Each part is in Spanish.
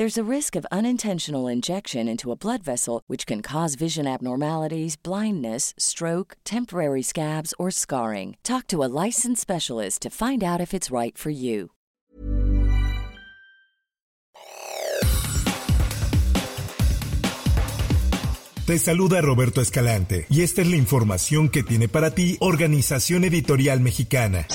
There's a risk of unintentional injection into a blood vessel, which can cause vision abnormalities, blindness, stroke, temporary scabs, or scarring. Talk to a licensed specialist to find out if it's right for you. Te saluda Roberto Escalante y esta es la información que tiene para ti Organización Editorial Mexicana.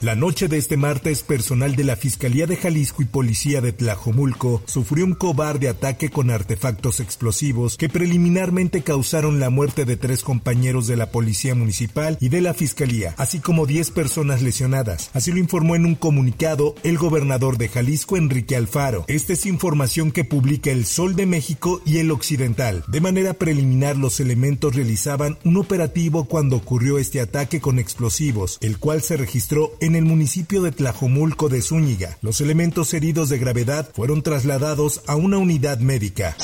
La noche de este martes, personal de la Fiscalía de Jalisco y Policía de Tlajomulco sufrió un cobarde ataque con artefactos explosivos que preliminarmente causaron la muerte de tres compañeros de la Policía Municipal y de la Fiscalía, así como 10 personas lesionadas. Así lo informó en un comunicado el gobernador de Jalisco, Enrique Alfaro. Esta es información que publica El Sol de México y El Occidental. De manera preliminar, los elementos realizaban un operativo cuando ocurrió este ataque con explosivos, el cual se registró en en el municipio de Tlajomulco de Zúñiga. Los elementos heridos de gravedad fueron trasladados a una unidad médica.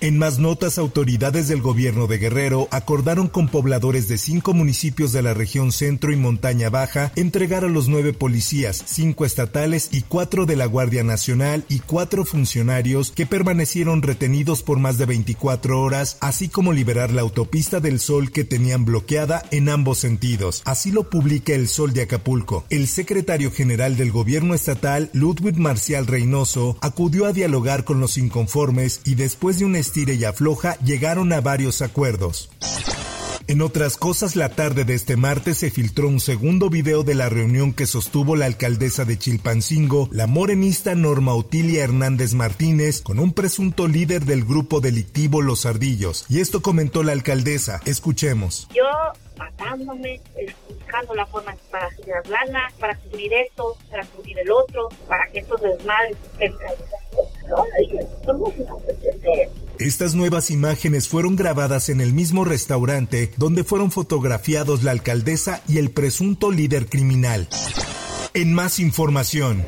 En más notas, autoridades del gobierno de Guerrero acordaron con pobladores de cinco municipios de la región centro y montaña baja entregar a los nueve policías, cinco estatales y cuatro de la Guardia Nacional y cuatro funcionarios que permanecieron retenidos por más de 24 horas, así como liberar la autopista del Sol que tenían bloqueada en ambos sentidos. Así lo publica El Sol de Acapulco. El secretario general del gobierno estatal, Ludwig Marcial Reynoso, acudió a dialogar con los inconformes y después de un estire y afloja llegaron a varios acuerdos. En otras cosas, la tarde de este martes se filtró un segundo video de la reunión que sostuvo la alcaldesa de Chilpancingo, la morenista Norma Otilia Hernández Martínez, con un presunto líder del grupo delictivo Los Ardillos. Y esto comentó la alcaldesa. Escuchemos. Yo matándome, buscando la forma para generar lana, para cubrir esto, para cubrir el otro, para que estos desmadres estén no, somos estas nuevas imágenes fueron grabadas en el mismo restaurante donde fueron fotografiados la alcaldesa y el presunto líder criminal. En más información.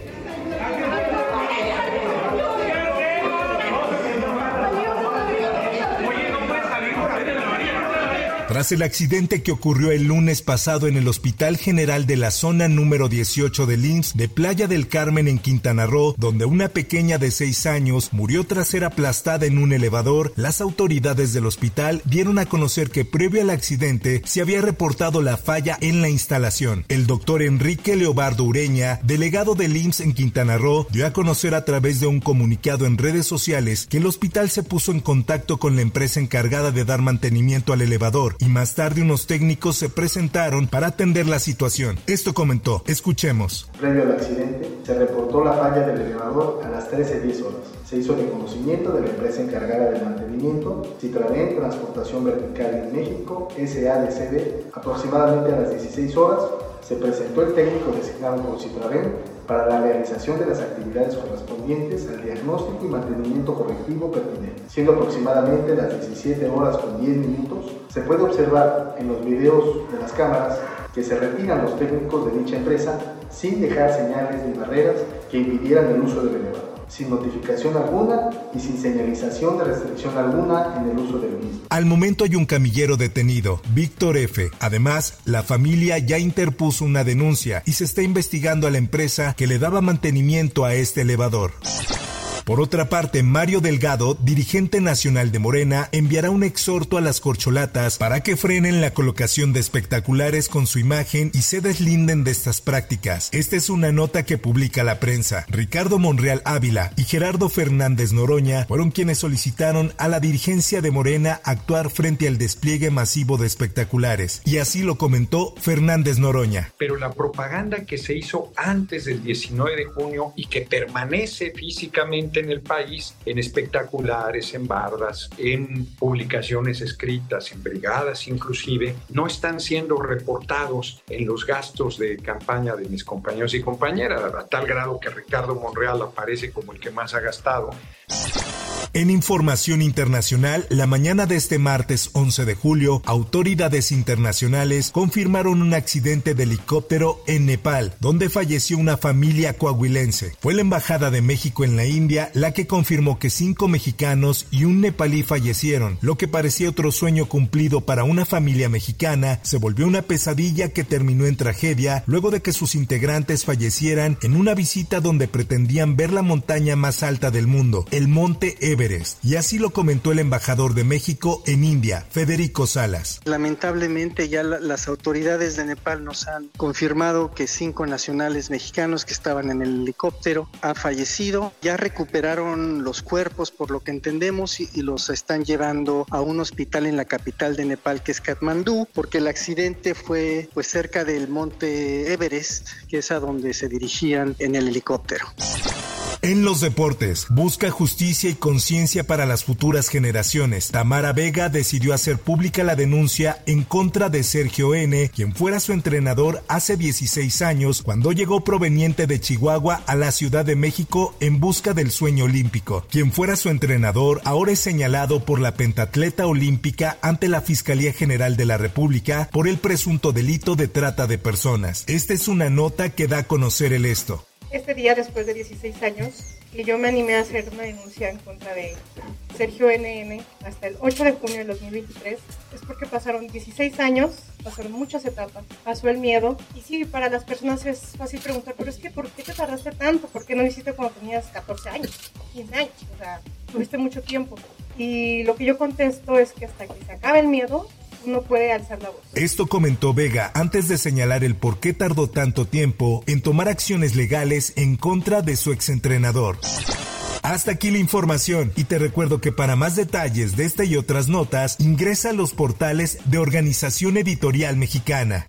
Tras el accidente que ocurrió el lunes pasado en el Hospital General de la zona número 18 de Linz de Playa del Carmen en Quintana Roo, donde una pequeña de 6 años murió tras ser aplastada en un elevador, las autoridades del hospital dieron a conocer que previo al accidente se había reportado la falla en la instalación. El doctor Enrique Leobardo Ureña, delegado del IMSS en Quintana Roo, dio a conocer a través de un comunicado en redes sociales que el hospital se puso en contacto con la empresa encargada de dar mantenimiento al elevador y más tarde unos técnicos se presentaron para atender la situación. Esto comentó, escuchemos. Previo al accidente, se reportó la falla del elevador a las 13.10 horas. Se hizo reconocimiento de la empresa encargada del mantenimiento, Citraven Transportación Vertical en México, SADCB, aproximadamente a las 16 horas se presentó el técnico designado por Citraven para la realización de las actividades correspondientes al diagnóstico y mantenimiento correctivo pertinente. Siendo aproximadamente las 17 horas con 10 minutos, se puede observar en los videos de las cámaras que se retiran los técnicos de dicha empresa sin dejar señales ni barreras que impidieran el uso del elevador sin notificación alguna y sin señalización de restricción alguna en el uso del mismo. Al momento hay un camillero detenido, Víctor F. Además, la familia ya interpuso una denuncia y se está investigando a la empresa que le daba mantenimiento a este elevador. Por otra parte, Mario Delgado, dirigente nacional de Morena, enviará un exhorto a las corcholatas para que frenen la colocación de espectaculares con su imagen y se deslinden de estas prácticas. Esta es una nota que publica la prensa. Ricardo Monreal Ávila y Gerardo Fernández Noroña fueron quienes solicitaron a la dirigencia de Morena actuar frente al despliegue masivo de espectaculares. Y así lo comentó Fernández Noroña. Pero la propaganda que se hizo antes del 19 de junio y que permanece físicamente en el país, en espectaculares, en bardas, en publicaciones escritas, en brigadas inclusive, no están siendo reportados en los gastos de campaña de mis compañeros y compañeras, a tal grado que Ricardo Monreal aparece como el que más ha gastado. En información internacional, la mañana de este martes 11 de julio, autoridades internacionales confirmaron un accidente de helicóptero en Nepal, donde falleció una familia coahuilense. Fue la Embajada de México en la India la que confirmó que cinco mexicanos y un nepalí fallecieron. Lo que parecía otro sueño cumplido para una familia mexicana se volvió una pesadilla que terminó en tragedia luego de que sus integrantes fallecieran en una visita donde pretendían ver la montaña más alta del mundo, el Monte Everest y así lo comentó el embajador de México en India, Federico Salas. Lamentablemente ya las autoridades de Nepal nos han confirmado que cinco nacionales mexicanos que estaban en el helicóptero han fallecido. Ya recuperaron los cuerpos por lo que entendemos y, los están llevando a un hospital en la capital de Nepal que es Katmandú porque el accidente fue pues cerca del monte Everest que es a donde se dirigían en el helicóptero. En los deportes, busca justicia y conciencia para las futuras generaciones. Tamara Vega decidió hacer pública la denuncia en contra de Sergio N., quien fuera su entrenador hace 16 años cuando llegó proveniente de Chihuahua a la Ciudad de México en busca del sueño olímpico. Quien fuera su entrenador ahora es señalado por la pentatleta olímpica ante la Fiscalía General de la República por el presunto delito de trata de personas. Esta es una nota que da a conocer el esto este día, después de 16 años, que yo me animé a hacer una denuncia en contra de Sergio NN hasta el 8 de junio de 2023, es porque pasaron 16 años, pasaron muchas etapas, pasó el miedo. Y sí, para las personas es fácil preguntar, pero es que ¿por qué te tardaste tanto? ¿Por qué no lo hiciste cuando tenías 14 años, 15 años? O sea, tuviste mucho tiempo. Y lo que yo contesto es que hasta que se acabe el miedo, puede alzar la voz. Esto comentó Vega antes de señalar el por qué tardó tanto tiempo en tomar acciones legales en contra de su exentrenador. Hasta aquí la información y te recuerdo que para más detalles de esta y otras notas ingresa a los portales de Organización Editorial Mexicana.